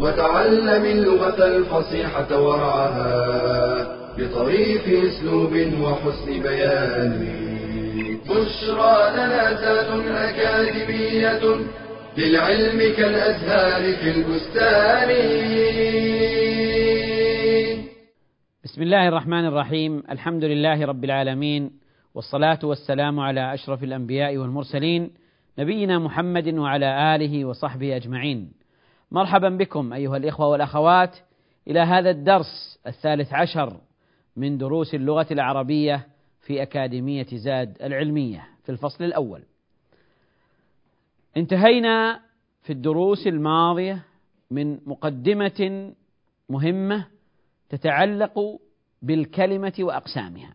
وتعلم اللغة الفصيحة ورعاها بطريف أسلوب وحسن بيان. بشرى لنا زاد أكاديمية للعلم كالأزهار في البستان. بسم الله الرحمن الرحيم. الحمد لله رب العالمين والصلاة والسلام على أشرف الأنبياء والمرسلين نبينا محمد وعلى آله وصحبه أجمعين. مرحبا بكم أيها الإخوة والأخوات إلى هذا الدرس الثالث عشر من دروس اللغة العربية في أكاديمية زاد العلمية في الفصل الأول. انتهينا في الدروس الماضية من مقدمة مهمة تتعلق بالكلمة وأقسامها.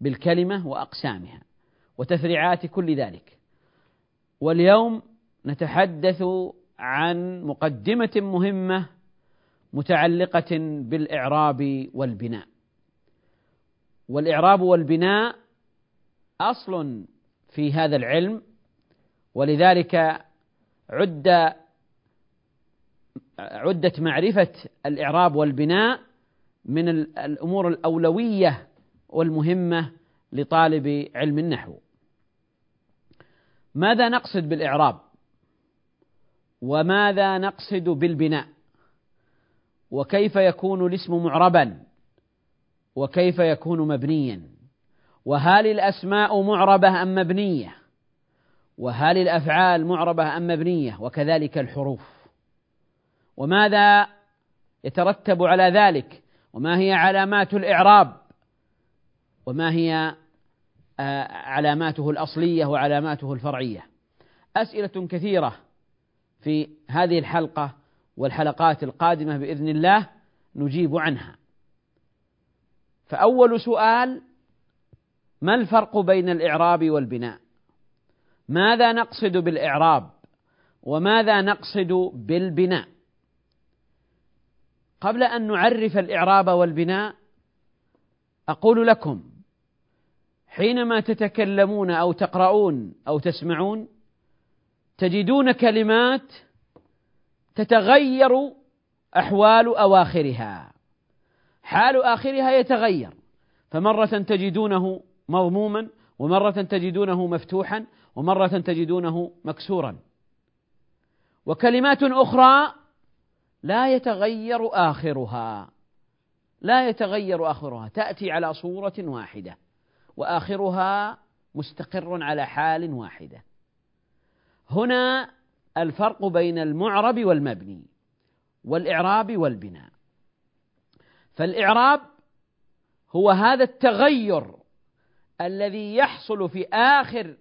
بالكلمة وأقسامها وتفريعات كل ذلك. واليوم نتحدث عن مقدمة مهمة متعلقة بالإعراب والبناء. والإعراب والبناء أصل في هذا العلم ولذلك عد عدت معرفة الإعراب والبناء من الأمور الأولوية والمهمة لطالب علم النحو. ماذا نقصد بالإعراب؟ وماذا نقصد بالبناء؟ وكيف يكون الاسم معربا؟ وكيف يكون مبنيا؟ وهل الأسماء معربة أم مبنية؟ وهل الأفعال معربة أم مبنية؟ وكذلك الحروف. وماذا يترتب على ذلك؟ وما هي علامات الإعراب؟ وما هي علاماته الأصلية وعلاماته الفرعية؟ أسئلة كثيرة. في هذه الحلقة والحلقات القادمة بإذن الله نجيب عنها فأول سؤال ما الفرق بين الإعراب والبناء؟ ماذا نقصد بالإعراب؟ وماذا نقصد بالبناء؟ قبل أن نعرف الإعراب والبناء أقول لكم حينما تتكلمون أو تقرؤون أو تسمعون تجدون كلمات تتغير أحوال أواخرها. حال آخرها يتغير. فمرة تجدونه مضموما ومرة تجدونه مفتوحا ومرة تجدونه مكسورا. وكلمات أخرى لا يتغير آخرها. لا يتغير آخرها. تأتي على صورة واحدة وآخرها مستقر على حال واحدة. هنا الفرق بين المعرب والمبني والإعراب والبناء. فالإعراب هو هذا التغير الذي يحصل في آخر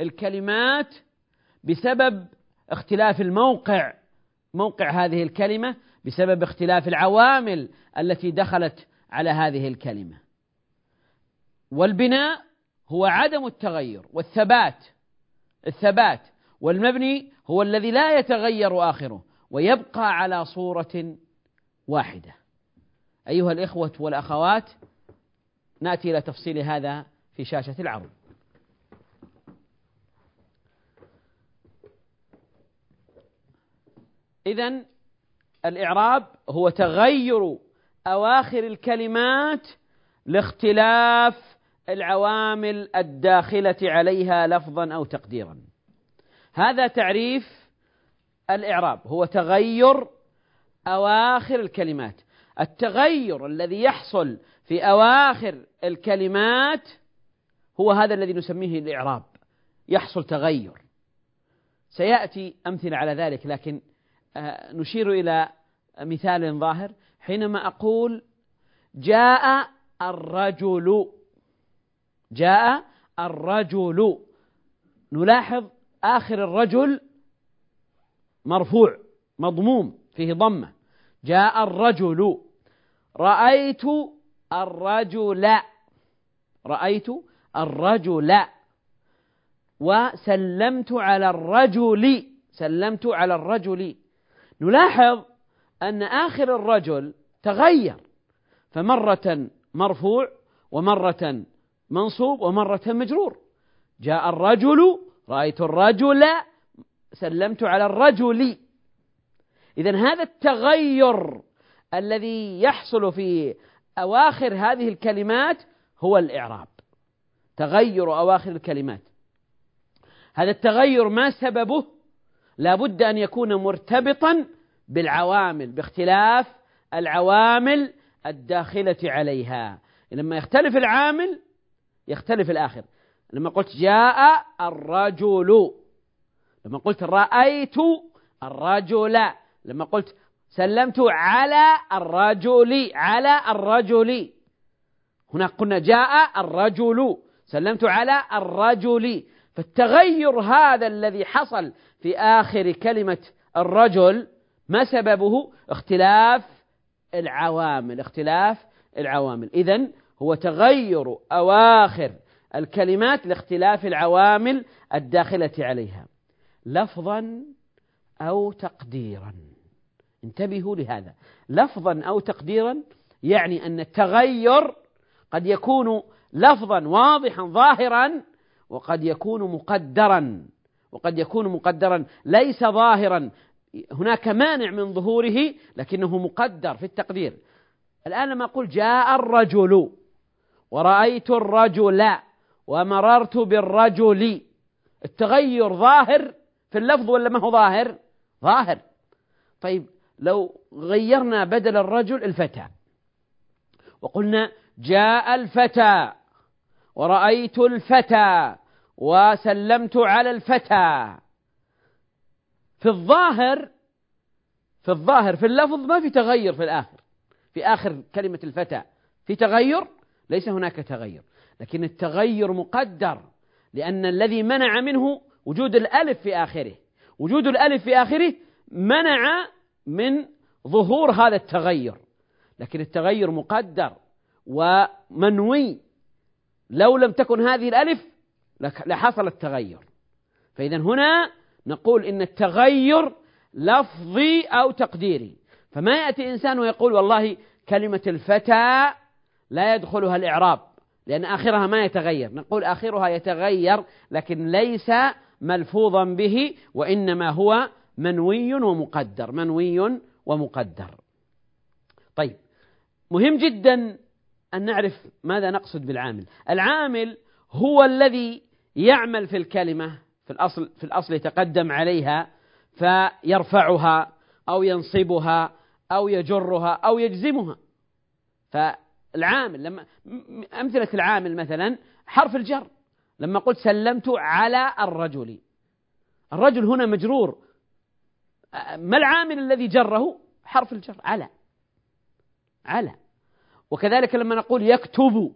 الكلمات بسبب اختلاف الموقع موقع هذه الكلمة بسبب اختلاف العوامل التي دخلت على هذه الكلمة. والبناء هو عدم التغير والثبات الثبات والمبني هو الذي لا يتغير آخره ويبقى على صورة واحدة أيها الإخوة والأخوات نأتي إلى تفصيل هذا في شاشة العرض إذا الإعراب هو تغير أواخر الكلمات لاختلاف العوامل الداخلة عليها لفظا أو تقديرا. هذا تعريف الإعراب هو تغير أواخر الكلمات. التغير الذي يحصل في أواخر الكلمات هو هذا الذي نسميه الإعراب يحصل تغير. سيأتي أمثلة على ذلك لكن آه، نشير إلى مثال ظاهر. حينما أقول جاء الرجل جاء الرجل نلاحظ آخر الرجل مرفوع مضموم فيه ضمة. جاء الرجل. رأيت الرجل. رأيت الرجل. وسلمت على الرجل. سلمت على الرجل. نلاحظ أن آخر الرجل تغير. فمرة مرفوع ومرة منصوب ومرة مجرور. جاء الرجل. رأيت الرجل سلمت على الرجل. إذا هذا التغير الذي يحصل في أواخر هذه الكلمات هو الإعراب. تغير أواخر الكلمات. هذا التغير ما سببه؟ لا بد أن يكون مرتبطا بالعوامل باختلاف العوامل الداخلة عليها. لما يختلف العامل يختلف الآخر. لما قلت جاء الرجل لما قلت رأيت الرجل لما قلت سلمت على الرجل على الرجل. هنا قلنا جاء الرجل سلمت على الرجل. فالتغير هذا الذي حصل في آخر كلمة الرجل ما سببه؟ اختلاف العوامل اختلاف العوامل. إذا هو تغير أواخر الكلمات لاختلاف العوامل الداخلة عليها. لفظا أو تقديرا. انتبهوا لهذا. لفظا أو تقديرا يعني أن التغير قد يكون لفظا واضحا ظاهرا وقد يكون مقدرا. وقد يكون مقدرا. ليس ظاهرا. هناك مانع من ظهوره لكنه مقدر في التقدير. الآن لما أقول جاء الرجل ورأيت الرجل ومررت بالرجل. التغير ظاهر في اللفظ ولا ما هو ظاهر؟ ظاهر. طيب لو غيرنا بدل الرجل الفتى. وقلنا جاء الفتى ورأيت الفتى وسلمت على الفتى. في الظاهر في الظاهر في اللفظ ما في تغير في الآخر. في آخر كلمة الفتى في تغير ليس هناك تغير. لكن التغير مقدر لأن الذي منع منه وجود الألف في آخره. وجود الألف في آخره منع من ظهور هذا التغير. لكن التغير مقدر ومنوي. لو لم تكن هذه الألف لحصل التغير. فإذا هنا نقول إن التغير لفظي أو تقديري. فما يأتي إنسان ويقول والله كلمة الفتى لا يدخلها الإعراب. لأن آخرها ما يتغير. نقول آخرها يتغير لكن ليس ملفوظا به وإنما هو منوي ومقدر منوي ومقدر. طيب مهم جدا أن نعرف ماذا نقصد بالعامل. العامل هو الذي يعمل في الكلمة في الأصل في الأصل يتقدم عليها فيرفعها أو ينصبها أو يجرها أو يجزمها. فالعامل لما أمثلة العامل مثلا حرف الجر. لما قلت سلمت على الرجل. الرجل هنا مجرور. ما العامل الذي جره؟ حرف الجر. على. على. وكذلك لما نقول يكتب.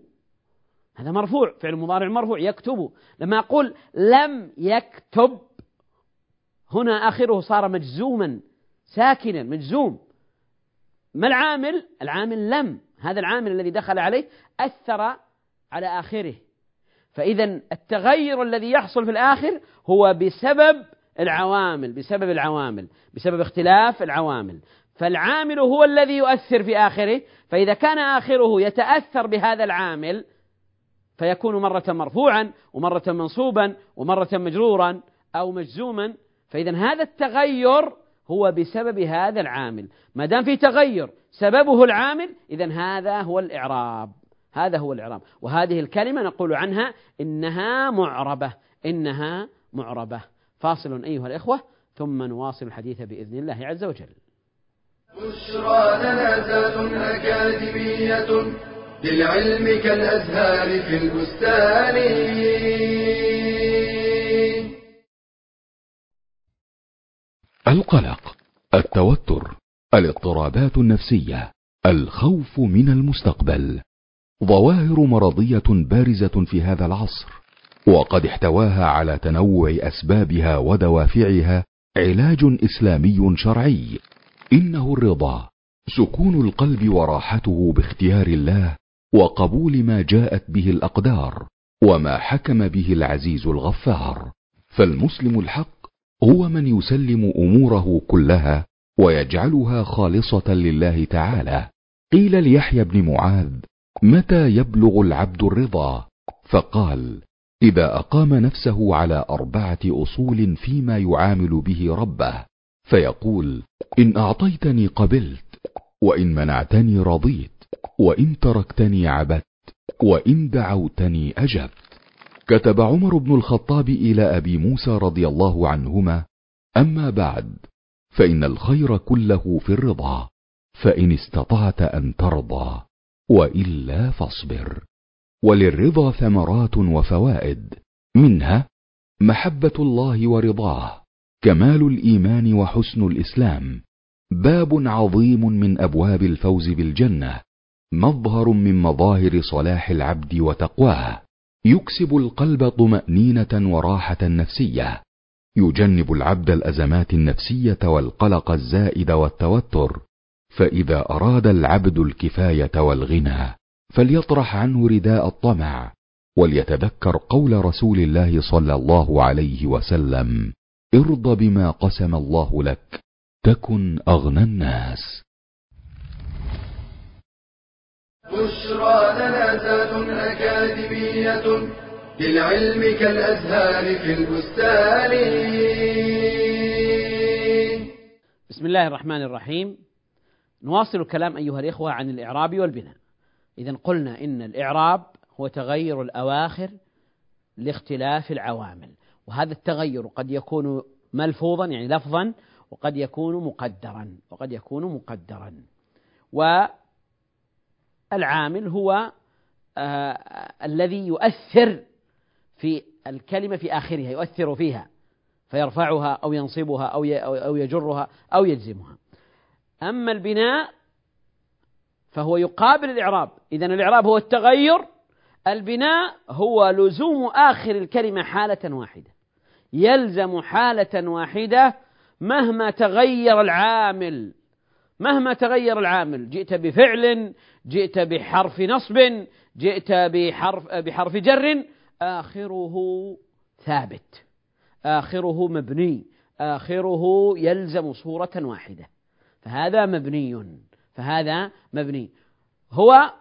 هذا مرفوع فعل مضارع مرفوع يكتب. لما أقول لم يكتب هنا آخره صار مجزوما ساكنا مجزوم. ما العامل؟ العامل لم. هذا العامل الذي دخل عليه أثر على آخره. فإذا التغير الذي يحصل في الآخر هو بسبب العوامل بسبب العوامل بسبب اختلاف العوامل. فالعامل هو الذي يؤثر في آخره فإذا كان آخره يتأثر بهذا العامل فيكون مرة مرفوعا ومرة منصوبا ومرة مجرورا أو مجزوما. فإذا هذا التغير هو بسبب هذا العامل. ما دام في تغير سببه العامل إذا هذا هو الإعراب. هذا هو الإعراب. وهذه الكلمة نقول عنها إنها معربة. إنها معربة. فاصل أيها الإخوة ثم نواصل الحديث بإذن الله عز وجل. بشرى لنا أكاديمية للعلم كالأزهار في البستان. القلق التوتر. الاضطرابات النفسية الخوف من المستقبل. ظواهر مرضية بارزة في هذا العصر وقد احتواها على تنوع أسبابها ودوافعها علاج إسلامي شرعي. إنه الرضا سكون القلب وراحته باختيار الله وقبول ما جاءت به الأقدار وما حكم به العزيز الغفار. فالمسلم الحق هو من يسلم أموره كلها ويجعلها خالصة لله تعالى. قيل ليحيى بن معاذ متى يبلغ العبد الرضا؟ فقال إذا أقام نفسه على أربعة أصول فيما يعامل به ربه. فيقول إن أعطيتني قبلت وإن منعتني رضيت وإن تركتني عبدت وإن دعوتني أجبت. كتب عمر بن الخطاب إلى أبي موسى رضي الله عنهما أما بعد فإن الخير كله في الرضا فإن استطعت أن ترضى وإلا فاصبر. وللرضا ثمرات وفوائد منها محبة الله ورضاه كمال الإيمان وحسن الإسلام. باب عظيم من أبواب الفوز بالجنة مظهر من مظاهر صلاح العبد وتقواه. يكسب القلب طمأنينة وراحة نفسية. يجنب العبد الأزمات النفسية والقلق الزائد والتوتر فإذا أراد العبد الكفاية والغنى فليطرح عنه رداء الطمع وليتذكر قول رسول الله صلى الله عليه وسلم ارض بما قسم الله لك تكن أغنى الناس. بشرى لنا أكاديمية للعلم كالأزهار في البستان. بسم الله الرحمن الرحيم. نواصل الكلام أيها الإخوة عن الإعراب والبناء. إذا قلنا إن الإعراب هو تغير الأواخر لاختلاف العوامل وهذا التغير قد يكون ملفوظا يعني لفظا وقد يكون مقدرا وقد يكون مقدرا. والعامل هو آه الذي يؤثر في الكلمة في آخرها يؤثر فيها فيرفعها أو ينصبها أو أو يجرها أو يجزمها. أما البناء فهو يقابل الإعراب. إذا الإعراب هو التغير البناء هو لزوم آخر الكلمة حالة واحدة. يلزم حالة واحدة مهما تغير العامل. مهما تغير العامل. جئت بفعل جئت بحرف نصب جئت بحرف بحرف جر آخره ثابت. آخره مبني. آخره يلزم صورة واحدة. فهذا مبني. فهذا مبني. هو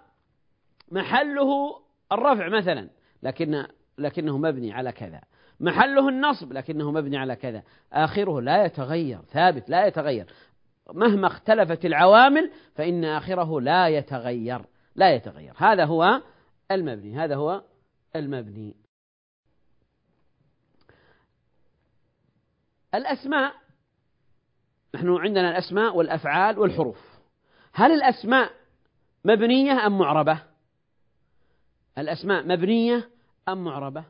محله الرفع مثلا لكن لكنه مبني على كذا. محله النصب لكنه مبني على كذا. آخره لا يتغير ثابت لا يتغير. مهما اختلفت العوامل فإن آخره لا يتغير. لا يتغير. هذا هو المبني. هذا هو المبني الأسماء نحن عندنا الأسماء والأفعال والحروف هل الأسماء مبنية أم معربة؟ الأسماء مبنية أم معربة؟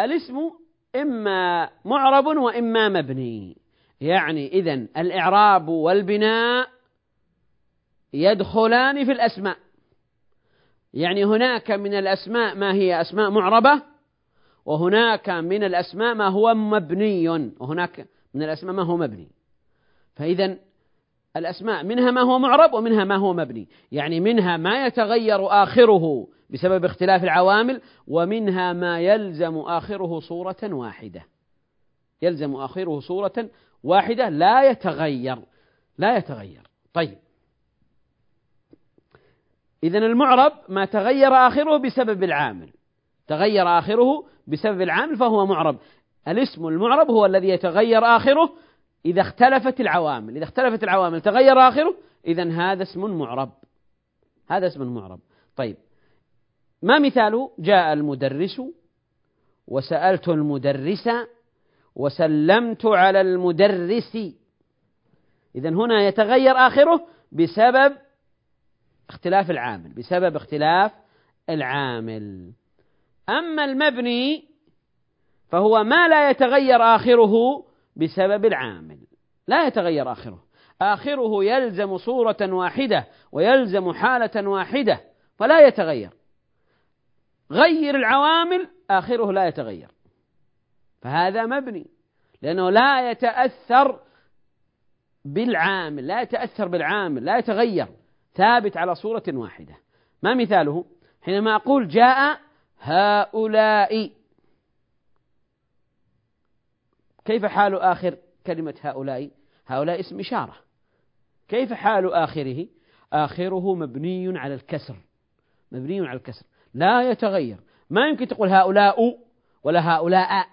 الاسم إما معرب وإما مبني يعني إذا الإعراب والبناء يدخلان في الأسماء يعني هناك من الأسماء ما هي أسماء معربة وهناك من الأسماء ما هو مبني وهناك من الأسماء ما هو مبني. فإذا الأسماء منها ما هو معرب ومنها ما هو مبني. يعني منها ما يتغير آخره بسبب اختلاف العوامل ومنها ما يلزم آخره صورة واحدة. يلزم آخره صورة واحدة لا يتغير لا يتغير. طيب إذا المعرب ما تغير آخره بسبب العامل. تغير آخره بسبب العامل فهو معرب. الاسم المعرب هو الذي يتغير آخره إذا اختلفت العوامل. إذا اختلفت العوامل تغير آخره إذا هذا اسم معرب. هذا اسم معرب. طيب. ما مثاله جاء المدرس وسألت المدرس وسلمت على المدرس. إذا هنا يتغير آخره بسبب اختلاف العامل بسبب اختلاف العامل. أما المبني فهو ما لا يتغير آخره بسبب العامل. لا يتغير آخره. آخره يلزم صورة واحدة ويلزم حالة واحدة فلا يتغير. غير العوامل آخره لا يتغير. فهذا مبني لأنه لا يتأثر بالعامل لا يتأثر بالعامل لا يتغير. ثابت على صورة واحدة. ما مثاله؟ حينما أقول جاء هؤلاء. كيف حال آخر كلمة هؤلاء؟ هؤلاء اسم إشارة. كيف حال آخره؟ آخره مبني على الكسر. مبني على الكسر. لا يتغير. ما يمكن تقول هؤلاء ولا هؤلاء.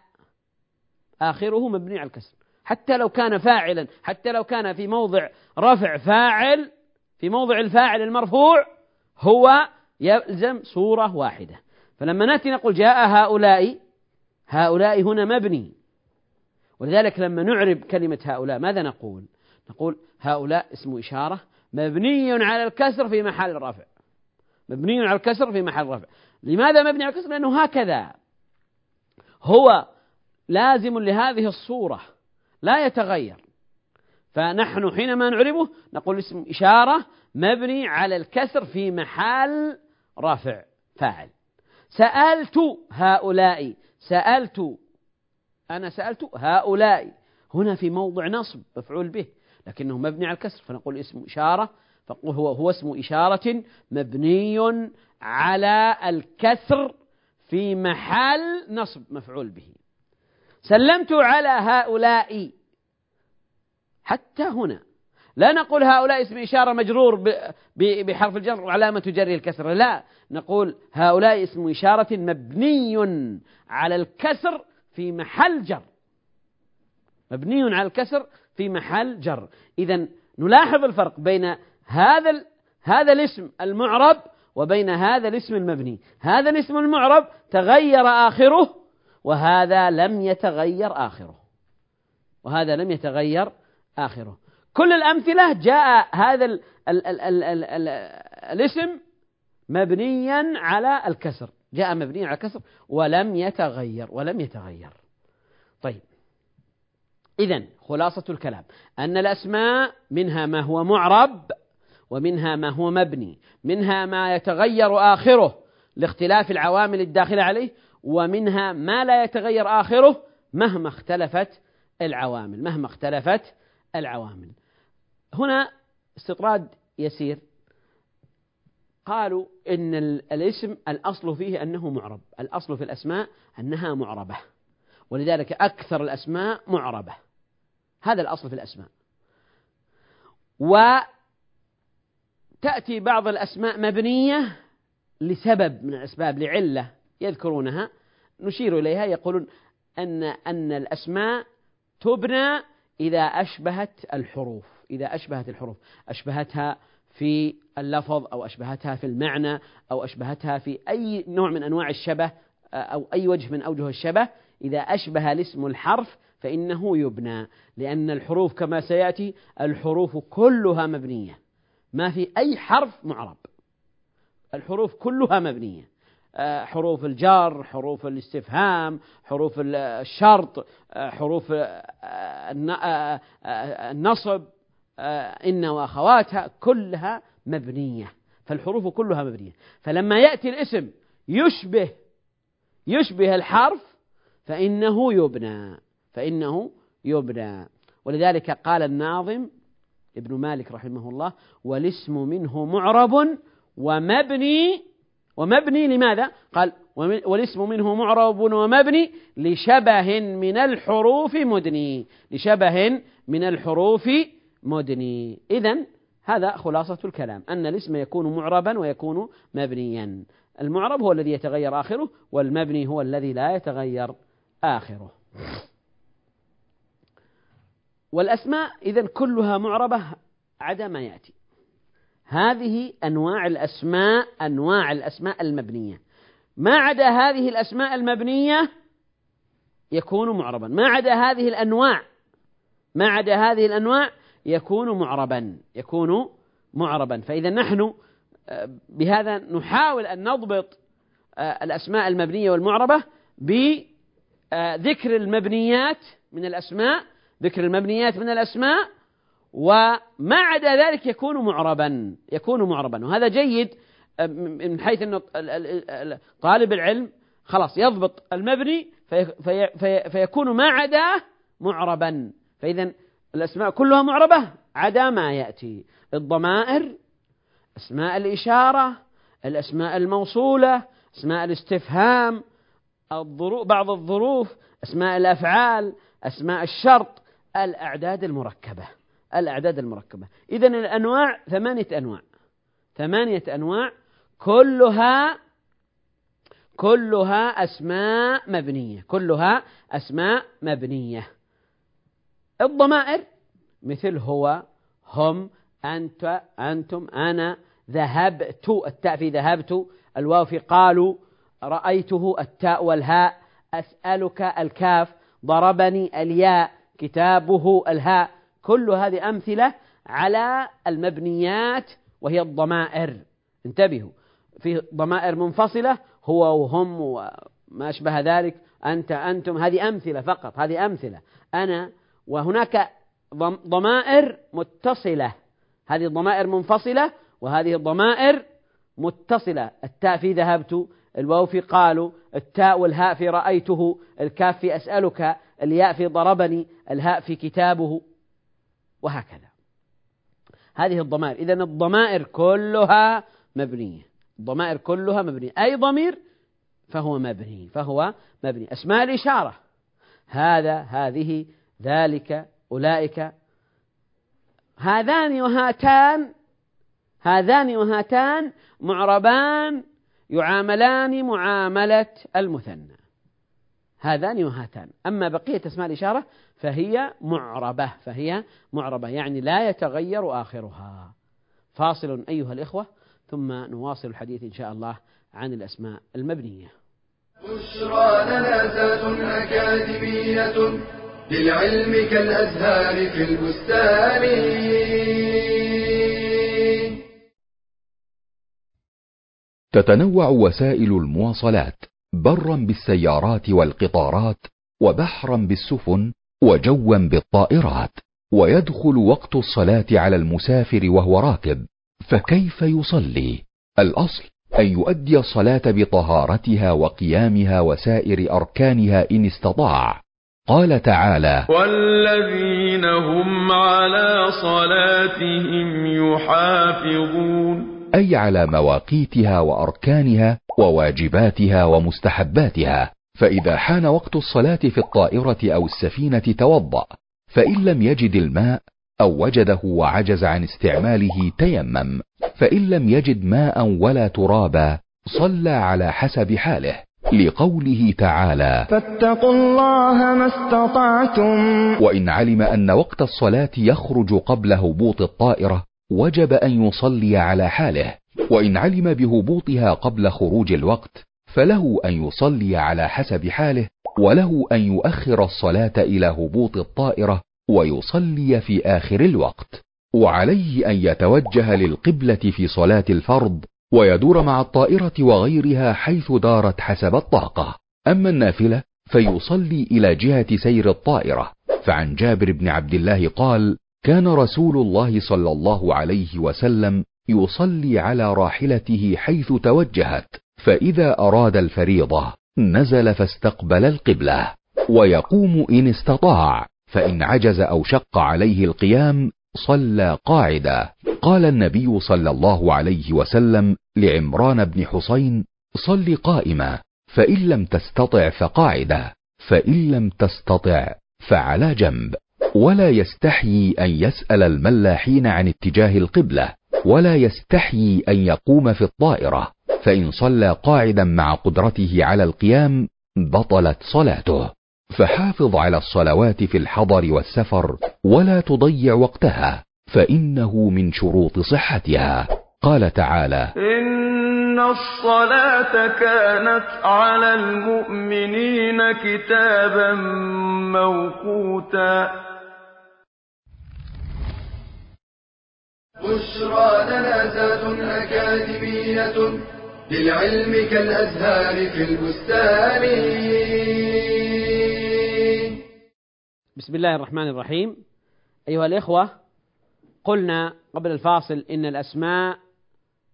آخره مبني على الكسر. حتى لو كان فاعلا حتى لو كان في موضع رفع فاعل في موضع الفاعل المرفوع هو يلزم صورة واحدة. فلما نأتي نقول جاء هؤلاء هؤلاء هنا مبني. ولذلك لما نعرب كلمة هؤلاء ماذا نقول؟ نقول هؤلاء اسم إشارة مبني على الكسر في محل رفع. مبني على الكسر في محل رفع. لماذا مبني على الكسر؟ لأنه هكذا. هو لازم لهذه الصورة لا يتغير. فنحن حينما نعربه نقول اسم إشارة مبني على الكسر في محل رفع فاعل. سألت هؤلاء سألت أنا سألت هؤلاء. هنا في موضع نصب مفعول به لكنه مبني على الكسر فنقول اسم إشارة فهو هو اسم إشارة مبني على الكسر في محل نصب مفعول به. سلمت على هؤلاء. حتى هنا. لا نقول هؤلاء اسم إشارة مجرور بحرف الجر وعلامة جره الكسر لا. نقول هؤلاء اسم إشارة مبني على الكسر في محل جر. مبني على الكسر في محل جر. إذا نلاحظ الفرق بين هذا هذا الاسم المعرب وبين هذا الاسم المبني. هذا الاسم المعرب تغير آخره وهذا لم يتغير آخره. وهذا لم يتغير آخره. كل الأمثلة جاء هذا ال ال ال ال ال ال الاسم مبنيا على الكسر. جاء مبنيا على الكسر ولم يتغير ولم يتغير. طيب. إذا خلاصة الكلام. أن الأسماء منها ما هو معرب ومنها ما هو مبني منها ما يتغير آخره لاختلاف العوامل الداخلة عليه ومنها ما لا يتغير آخره مهما اختلفت العوامل مهما اختلفت العوامل. هنا استطراد يسير. قالوا إن الاسم الأصل فيه أنه معرب. الأصل في الأسماء أنها معربة. ولذلك أكثر الأسماء معربة. هذا الأصل في الأسماء. وتأتي بعض الأسماء مبنية لسبب من الأسباب لعلة يذكرونها. نشير إليها يقولون أن أن الأسماء تبنى إذا أشبهت الحروف إذا أشبهت الحروف أشبهتها في اللفظ أو أشبهتها في المعنى أو أشبهتها في أي نوع من أنواع الشبه أو أي وجه من أوجه الشبه إذا أشبه الاسم الحرف فإنه يبنى لأن الحروف كما سيأتي الحروف كلها مبنية ما في أي حرف معرب. الحروف كلها مبنية. حروف الجر حروف الاستفهام حروف الشرط آه، حروف آه، النصب إن وأخواتها كلها مبنية. فالحروف كلها مبنية. فلما يأتي الاسم يشبه يشبه الحرف فإنه يبنى فإنه يبنى. ولذلك قال الناظم ابن مالك رحمه الله والاسم منه معرب ومبني ومبني لماذا؟ قال والاسم منه معرب ومبني لشبه من الحروف مدني. لشبه من الحروف مدني. إذا هذا خلاصة الكلام أن الاسم يكون معربا ويكون مبنيا. المعرب هو الذي يتغير آخره والمبني هو الذي لا يتغير آخره. والأسماء إذا كلها معربة عدا ما يأتي. هذه أنواع الأسماء أنواع الأسماء المبنية. ما عدا هذه الأسماء المبنية يكون معربا. ما عدا هذه الأنواع ما عدا هذه الأنواع يكون معربا يكون معربا. فإذا نحن آه، بهذا نحاول أن نضبط آه، الأسماء المبنية والمعربة بذكر المبنيات من الأسماء ذكر المبنيات من الأسماء وما عدا ذلك يكون معربا يكون معربا. وهذا جيد من حيث أن طالب العلم خلاص يضبط المبني في في في فيكون ما عداه معربا. فإذا الأسماء كلها معربة عدا ما يأتي. الضمائر أسماء الإشارة الأسماء الموصولة أسماء الاستفهام الظروف بعض الظروف أسماء الأفعال أسماء الشرط الأعداد المركبة. الأعداد المركبة. إذا الأنواع ثمانية أنواع. ثمانية أنواع كلها كلها أسماء مبنية. كلها أسماء مبنية. الضمائر مثل هو هم أنت أنتم أنا ذهبت التاء في ذهبت الواو في قالوا رأيته التاء والهاء أسألك الكاف ضربني الياء كتابه الهاء. كل هذه أمثلة على المبنيات وهي الضمائر. انتبهوا في ضمائر منفصلة هو وهم وما أشبه ذلك أنت أنتم هذه أمثلة فقط هذه أمثلة. أنا وهناك ضمائر متصلة. هذه الضمائر منفصلة وهذه الضمائر متصلة. التاء في ذهبت الواو في قالوا التاء والهاء في رأيته الكاف في أسألك الياء في ضربني الهاء في كتابه. وهكذا. هذه الضمائر. إذا الضمائر كلها مبنية. الضمائر كلها مبنية. أي ضمير؟ فهو مبني. فهو مبني. أسماء الإشارة. هذا هذه ذلك أولئك. هذان وهاتان هذان وهاتان معربان يعاملان معاملة المثنى. هذان وهاتان. أما بقية أسماء الإشارة فهي معربة فهي معربة يعني لا يتغير آخرها. فاصل أيها الإخوة ثم نواصل الحديث إن شاء الله عن الأسماء المبنية. بشرى لنا أكاديمية للعلم كالأزهار في البستان. تتنوع وسائل المواصلات. برا بالسيارات والقطارات وبحرا بالسفن وجوا بالطائرات ويدخل وقت الصلاة على المسافر وهو راكب. فكيف يصلي؟ الأصل أن يؤدي الصلاة بطهارتها وقيامها وسائر أركانها إن استطاع. قال تعالى والذين هم على صلاتهم يحافظون. أي على مواقيتها وأركانها وواجباتها ومستحباتها فإذا حان وقت الصلاة في الطائرة أو السفينة توضأ فإن لم يجد الماء أو وجده وعجز عن استعماله تيمم فإن لم يجد ماء ولا ترابا صلى على حسب حاله لقوله تعالى فاتقوا الله ما استطعتم. وإن علم أن وقت الصلاة يخرج قبل هبوط الطائرة وجب أن يصلي على حاله. وإن علم بهبوطها قبل خروج الوقت فله أن يصلي على حسب حاله وله أن يؤخر الصلاة إلى هبوط الطائرة ويصلي في آخر الوقت. وعليه أن يتوجه للقبلة في صلاة الفرض ويدور مع الطائرة وغيرها حيث دارت حسب الطاقة. أما النافلة فيصلي إلى جهة سير الطائرة. فعن جابر بن عبد الله قال كان رسول الله صلى الله عليه وسلم يصلي على راحلته حيث توجهت فإذا أراد الفريضة نزل فاستقبل القبلة ويقوم إن استطاع فإن عجز أو شق عليه القيام صلى قاعدا. قال النبي صلى الله عليه وسلم لعمران بن حسين صل قائما فإن لم تستطع فقاعدا فإن لم تستطع فعلى جنب. ولا يستحيي أن يسأل الملاحين عن اتجاه القبلة ولا يستحيي أن يقوم في الطائرة فإن صلى قاعدا مع قدرته على القيام بطلت صلاته. فحافظ على الصلوات في الحضر والسفر ولا تضيع وقتها فإنه من شروط صحتها. قال تعالى إن الصلاة كانت على المؤمنين كتابا موقوتا. بشرى لنا أكاديمية للعلم كالأزهار في البستان. بسم الله الرحمن الرحيم. أيها الإخوة قلنا قبل الفاصل إن الأسماء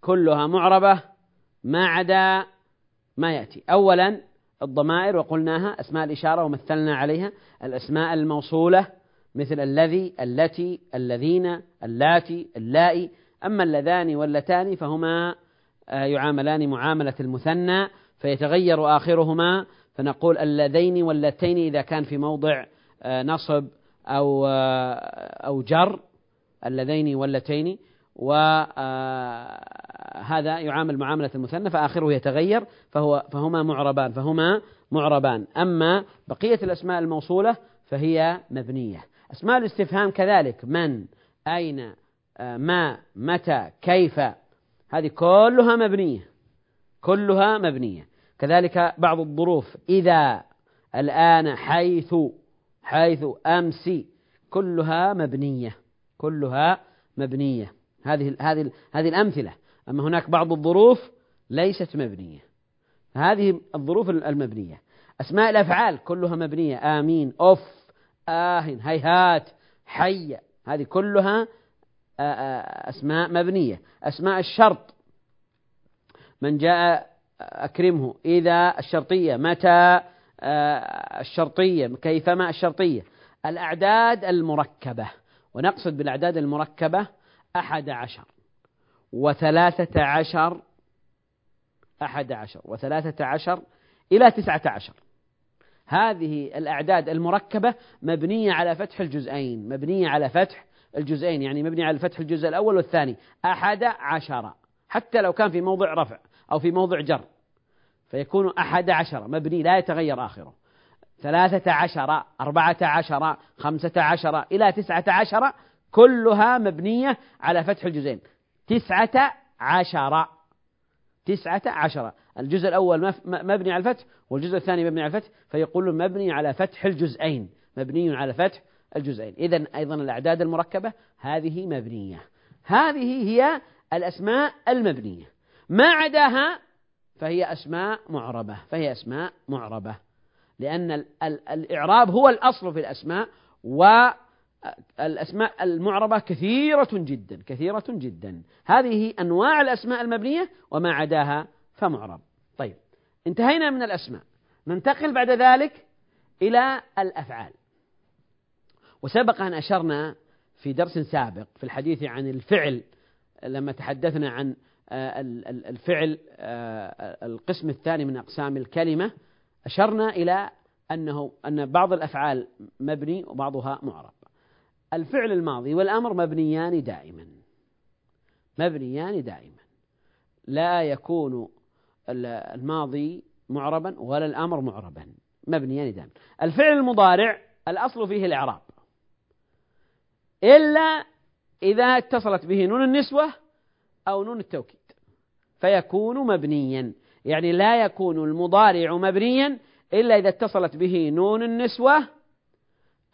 كلها معربة ما عدا ما يأتي. أولا الضمائر وقلناها أسماء الإشارة ومثلنا عليها الأسماء الموصولة مثل الذي التي الذين اللاتي اللائي. أما اللذان واللتان فهما آه، يعاملان معاملة المثنى فيتغير آخرهما. فنقول اللذين واللتين إذا كان في موضع آه، نصب أو آه، أو جر اللذين واللتين. وهذا يعامل معاملة المثنى فآخره يتغير فهو فهما معربان فهما معربان. أما بقية الأسماء الموصولة فهي مبنية. أسماء الاستفهام كذلك. من؟ أين؟ ما؟ متى؟ كيف؟ هذه كلها مبنية. كلها مبنية. كذلك بعض الظروف. إذا الآن حيث حيث أمس كلها مبنية. كلها مبنية. هذه هذه هذه الأمثلة. أما هناك بعض الظروف ليست مبنية. هذه الظروف المبنية. أسماء الأفعال كلها مبنية. آمين. أف آه هيهات حي هذه كلها أسماء مبنية. أسماء الشرط. من جاء أكرمه. إذا الشرطية. متى الشرطية؟ كيفما الشرطية؟ الأعداد المركبة. ونقصد بالأعداد المركبة أحد عشر. وثلاثة عشر أحد عشر. وثلاثة عشر إلى تسعة عشر. هذه الأعداد المركبة مبنية على فتح الجزئين مبنية على فتح الجزئين يعني مبني على فتح الجزء الأول والثاني أحد عشر حتى لو كان في موضع رفع أو في موضع جر فيكون أحد عشر مبني لا يتغير آخره. ثلاثة عشر أربعة عشر خمسة عشر إلى تسعة عشر كلها مبنية على فتح الجزئين. تسعة عشر تسعة عشر. الجزء الأول مبني على الفتح والجزء الثاني مبني على الفتح فيقول مبني على فتح الجزئين مبني على فتح الجزئين. إذا أيضا الأعداد المركبة هذه مبنية. هذه هي الأسماء المبنية. ما عداها فهي أسماء معربة فهي أسماء معربة لأن الإعراب هو الأصل في الأسماء والأسماء المعربة كثيرة جدا كثيرة جدا. هذه أنواع الأسماء المبنية وما عداها فمعرب. طيب انتهينا من الأسماء. ننتقل بعد ذلك إلى الأفعال. وسبق أن أشرنا في درس سابق في الحديث عن الفعل لما تحدثنا عن آه، الفعل آه، القسم الثاني من أقسام الكلمة أشرنا إلى أنه أن بعض الأفعال مبني وبعضها معرب. الفعل الماضي والأمر مبنيان دائما. مبنيان دائما. لا يكون الماضي معربا ولا الأمر معربا. مبنيان دائما. الفعل المضارع الأصل فيه الإعراب. إلا إذا اتصلت به نون النسوة أو نون التوكيد. فيكون مبنيا. يعني لا يكون المضارع مبنيا إلا إذا اتصلت به نون النسوة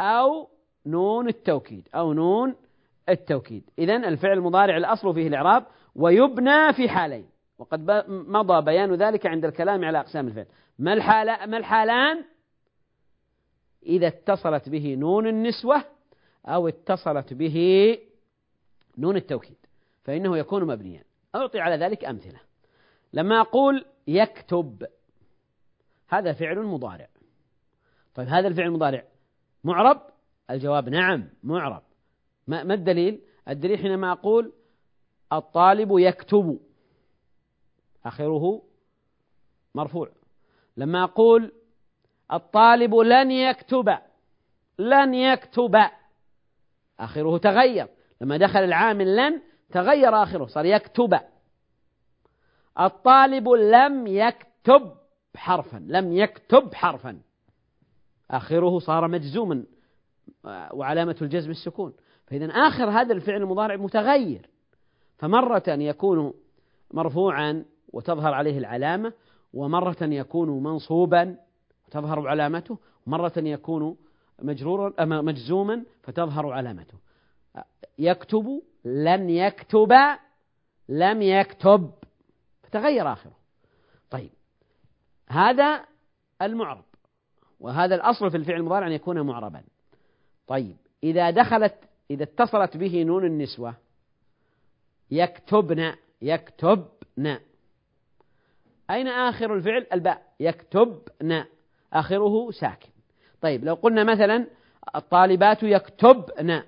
أو نون التوكيد أو نون التوكيد. إذا الفعل المضارع الأصل فيه الإعراب ويبنى في حالين. وقد مضى بيان ذلك عند الكلام على أقسام الفعل. ما الحال ما الحالان؟ إذا اتصلت به نون النسوة أو اتصلت به نون التوكيد فإنه يكون مبنيا. أعطي على ذلك أمثلة. لما أقول يكتب هذا فعل مضارع. طيب هذا الفعل المضارع معرب؟ الجواب نعم معرب. ما الدليل؟ الدليل حينما أقول الطالب يكتب. آخره مرفوع. لما أقول الطالب لن يكتب لن يكتب آخره تغير. لما دخل العامل لن تغير آخره صار يكتب. الطالب لم يكتب حرفا لم يكتب حرفا. آخره صار مجزوما وعلامة الجزم السكون. فإذا آخر هذا الفعل المضارع متغير. فمرة يكون مرفوعا وتظهر عليه العلامة ومرة يكون منصوبا وتظهر علامته ومرة يكون مجرورا مجزوما فتظهر علامته. يكتب لن يكتب لم يكتب. فتغير آخره. طيب. هذا المعرب. وهذا الأصل في الفعل المضارع أن يكون معربا. طيب. إذا دخلت إذا اتصلت به نون النسوة يكتبن يكتبن. أين آخر الفعل؟ الباء. يكتبن آخره ساكن. طيب لو قلنا مثلا الطالبات يكتبن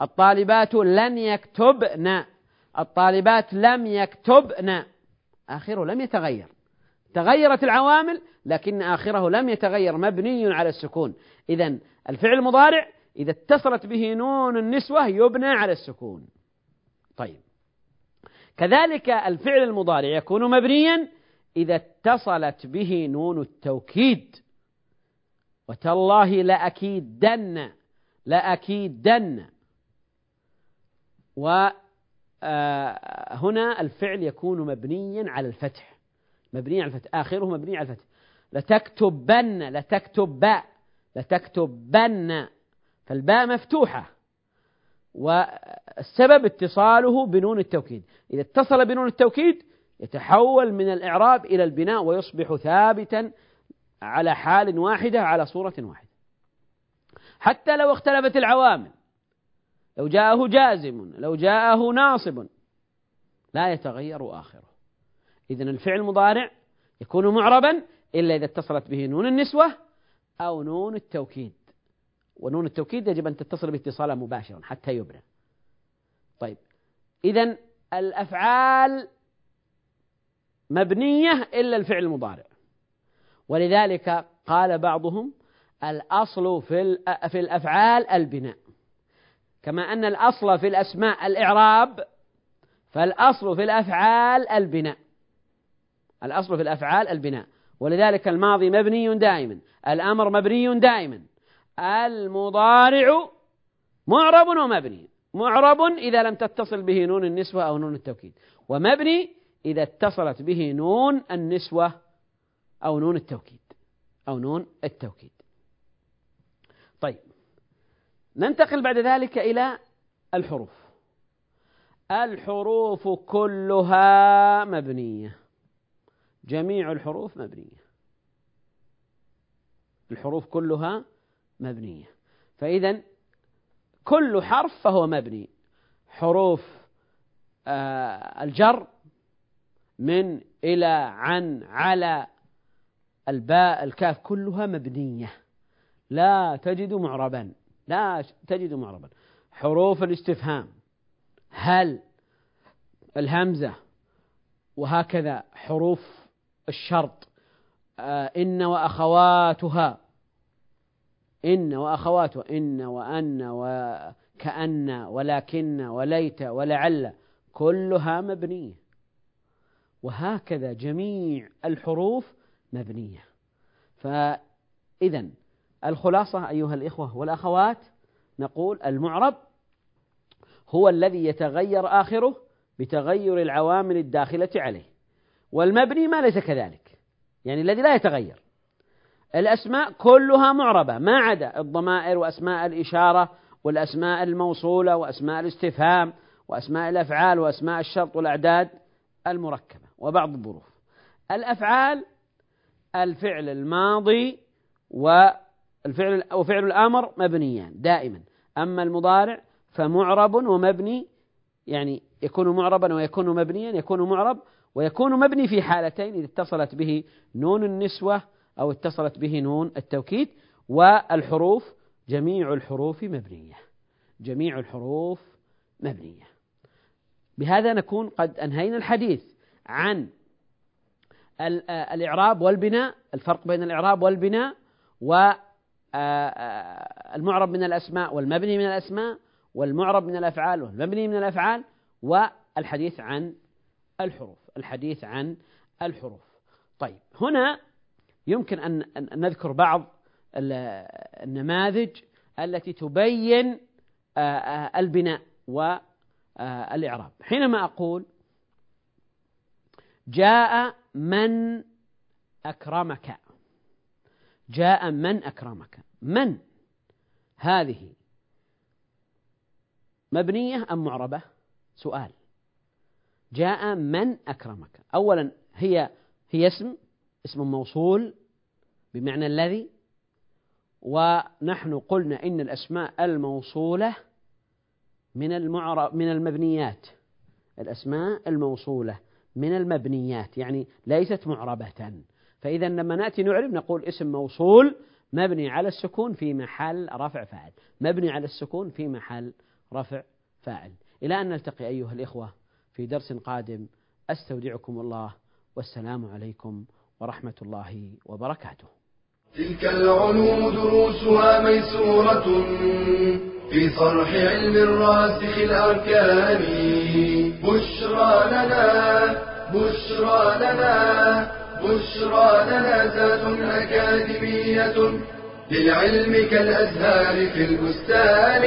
الطالبات لن يكتبن الطالبات لم يكتبن آخره لم يتغير. تغيرت العوامل لكن آخره لم يتغير. مبني على السكون. إذا الفعل المضارع إذا اتصلت به نون النسوة يبنى على السكون. طيب. كذلك الفعل المضارع يكون مبنيا إذا اتصلت به نون التوكيد. وتالله لأكيدن لأكيدن وهنا آه، الفعل يكون مبنيا على الفتح. مبني على الفتح. آخره مبني على الفتح. لتكتبن لتكتب لتكتبن. فالباء مفتوحة. والسبب اتصاله بنون التوكيد. إذا اتصل بنون التوكيد يتحول من الإعراب إلى البناء ويصبح ثابتا على حال واحدة على صورة واحدة. حتى لو اختلفت العوامل لو جاءه جازم لو جاءه ناصب لا يتغير آخره. إذا الفعل المضارع يكون معربا إلا إذا اتصلت به نون النسوة أو نون التوكيد. ونون التوكيد يجب أن تتصل باتصالا مباشرا حتى يبنى طيب إذا الأفعال مبنية إلا الفعل المضارع. ولذلك قال بعضهم الأصل في في الأفعال البناء. كما أن الأصل في الأسماء الإعراب فالأصل في الأفعال البناء. الأصل في الأفعال البناء. ولذلك الماضي مبني دائما الأمر مبني دائما. المضارع معرب ومبني. معرب إذا لم تتصل به نون النسوة أو نون التوكيد. ومبني إذا اتصلت به نون النسوة أو نون التوكيد أو نون التوكيد. طيب ننتقل بعد ذلك إلى الحروف. الحروف كلها مبنية. جميع الحروف مبنية. الحروف كلها مبنية. فإذا كل حرف فهو مبني. حروف آه، الجر من إلى عن على الباء الكاف كلها مبنية. لا تجد معربا. لا تجد معربا. حروف الاستفهام. هل الهمزة وهكذا. حروف الشرط. آه، إن وأخواتها. إن وأخواتها. إن وأن وكأن ولكن وليت ولعل. كلها مبنية. وهكذا جميع الحروف مبنية. فإذا الخلاصة أيها الإخوة والأخوات نقول المعرب هو الذي يتغير آخره بتغير العوامل الداخلة عليه. والمبني ما ليس كذلك يعني الذي لا يتغير. الأسماء كلها معربة ما عدا الضمائر وأسماء الإشارة والأسماء الموصولة وأسماء الاستفهام وأسماء الأفعال وأسماء الشرط والأعداد المركبة. وبعض الظروف. الأفعال الفعل الماضي والفعل وفعل الأمر مبنيان دائما. أما المضارع فمعرب ومبني يعني يكون معربا ويكون مبنيا يكون معرب ويكون مبني في حالتين إذا اتصلت به نون النسوة أو اتصلت به نون التوكيد والحروف جميع الحروف مبنية. جميع الحروف مبنية. بهذا نكون قد أنهينا الحديث. عن الإعراب والبناء الفرق بين الإعراب والبناء والمعرب من الأسماء والمبني من الأسماء والمعرب من الأفعال والمبني من الأفعال والحديث عن الحروف الحديث عن الحروف. طيب هنا يمكن أن نذكر بعض النماذج التي تبين البناء والإعراب حينما أقول جاء من أكرمك. جاء من أكرمك. من؟ هذه. مبنية أم معربة؟ سؤال. جاء من أكرمك. أولا هي هي اسم اسم موصول بمعنى الذي. ونحن قلنا إن الأسماء الموصولة من المعرب من المبنيات. الأسماء الموصولة. من المبنيات يعني ليست معربة. فإذا لما نأتي نعرب نقول اسم موصول مبني على السكون في محل رفع فاعل مبني على السكون في محل رفع فاعل. إلى أن نلتقي أيها الإخوة في درس قادم. أستودعكم الله والسلام عليكم ورحمة الله وبركاته. تلك العلوم دروسها ميسورة في صرح علم الراسخ الأركان. بشرى لنا بشرى لنا بشرى لنا ذات أكاديمية للعلم كالأزهار في البستان.